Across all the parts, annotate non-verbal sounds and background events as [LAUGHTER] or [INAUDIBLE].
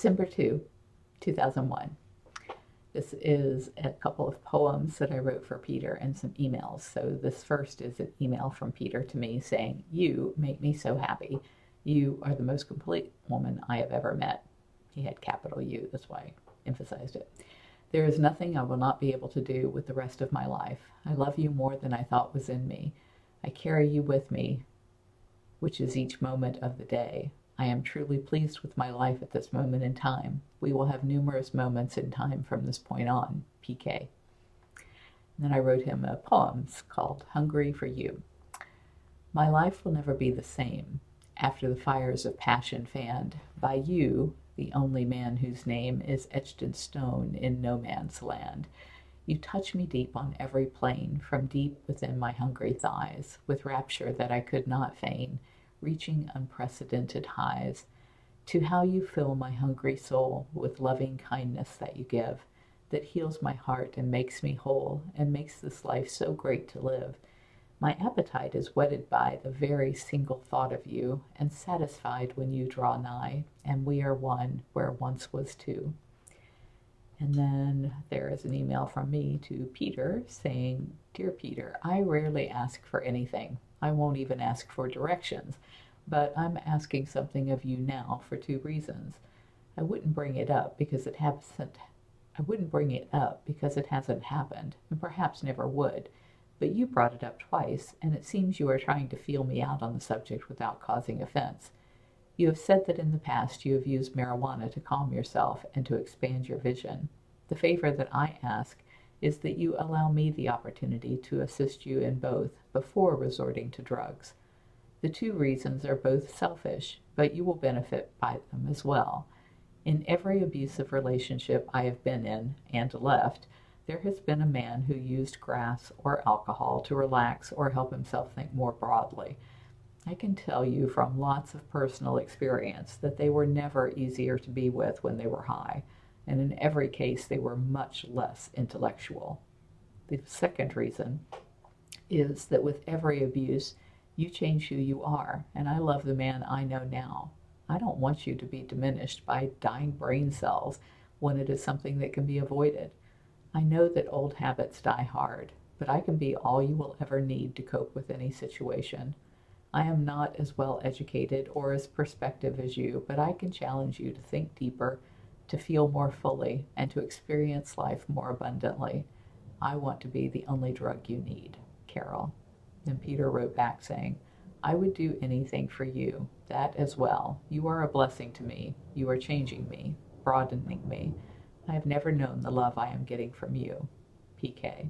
December 2, 2001. This is a couple of poems that I wrote for Peter and some emails. So, this first is an email from Peter to me saying, You make me so happy. You are the most complete woman I have ever met. He had capital U, that's why I emphasized it. There is nothing I will not be able to do with the rest of my life. I love you more than I thought was in me. I carry you with me, which is each moment of the day. I am truly pleased with my life at this moment in time. We will have numerous moments in time from this point on. PK. And then I wrote him a poem called Hungry for You. My life will never be the same after the fires of passion fanned by you, the only man whose name is etched in stone in no man's land. You touch me deep on every plane, from deep within my hungry thighs, with rapture that I could not feign, reaching unprecedented highs. To how you fill my hungry soul with loving kindness that you give, that heals my heart and makes me whole, and makes this life so great to live. My appetite is whetted by the very single thought of you, and satisfied when you draw nigh, and we are one where once was two. And then there is an email from me to Peter saying, Dear Peter, I rarely ask for anything. I won't even ask for directions, but I'm asking something of you now for two reasons. I wouldn't bring it up because it hasn't I wouldn't bring it up because it hasn't happened, and perhaps never would but you brought it up twice, and it seems you are trying to feel me out on the subject without causing offense. You have said that in the past you have used marijuana to calm yourself and to expand your vision. The favor that I ask is that you allow me the opportunity to assist you in both before resorting to drugs. The two reasons are both selfish, but you will benefit by them as well. In every abusive relationship I have been in and left, there has been a man who used grass or alcohol to relax or help himself think more broadly. I can tell you from lots of personal experience that they were never easier to be with when they were high, and in every case, they were much less intellectual. The second reason is that with every abuse, you change who you are, and I love the man I know now. I don't want you to be diminished by dying brain cells when it is something that can be avoided. I know that old habits die hard, but I can be all you will ever need to cope with any situation. I am not as well educated or as perspective as you, but I can challenge you to think deeper, to feel more fully, and to experience life more abundantly. I want to be the only drug you need, Carole. Then Peter wrote back saying, I would do anything for you, that as well. You are a blessing to me. You are changing me, broadening me. I have never known the love I am getting from you. PK.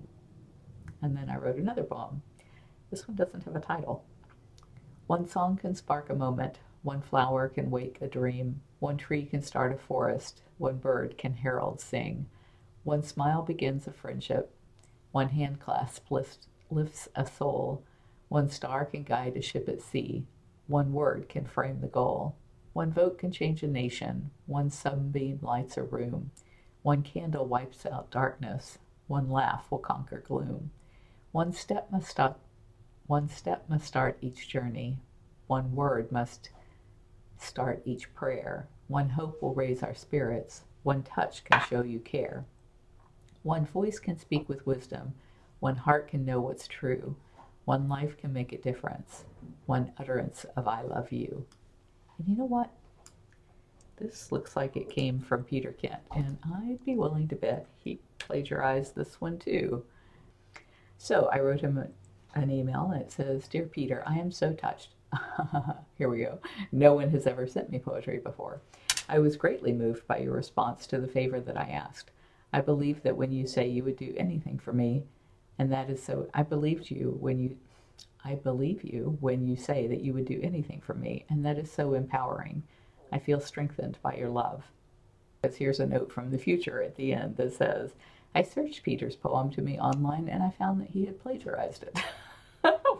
And then I wrote another poem. This one doesn't have a title. One song can spark a moment, one flower can wake a dream, one tree can start a forest, one bird can herald sing, one smile begins a friendship, one hand clasp lifts, lifts a soul, one star can guide a ship at sea, one word can frame the goal, one vote can change a nation, one sunbeam lights a room, one candle wipes out darkness, one laugh will conquer gloom. One step must stop one step must start each journey. One word must start each prayer. One hope will raise our spirits. One touch can show you care. One voice can speak with wisdom. One heart can know what's true. One life can make a difference. One utterance of I love you. And you know what? This looks like it came from Peter Kent, and I'd be willing to bet he plagiarized this one too. So I wrote him an email, and it says Dear Peter, I am so touched. [LAUGHS] Here we go. No one has ever sent me poetry before. I was greatly moved by your response to the favor that I asked. I believe that when you say you would do anything for me, and that is so, I believed you when you I believe you when you say that you would do anything for me, and that is so empowering. I feel strengthened by your love. Because here's a note from the future at the end that says, I searched Peter's poem to me online and I found that he had plagiarized it. [LAUGHS]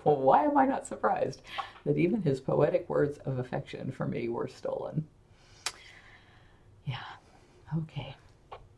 [LAUGHS] well, why am I not surprised that even his poetic words of affection for me were stolen? Yeah, okay.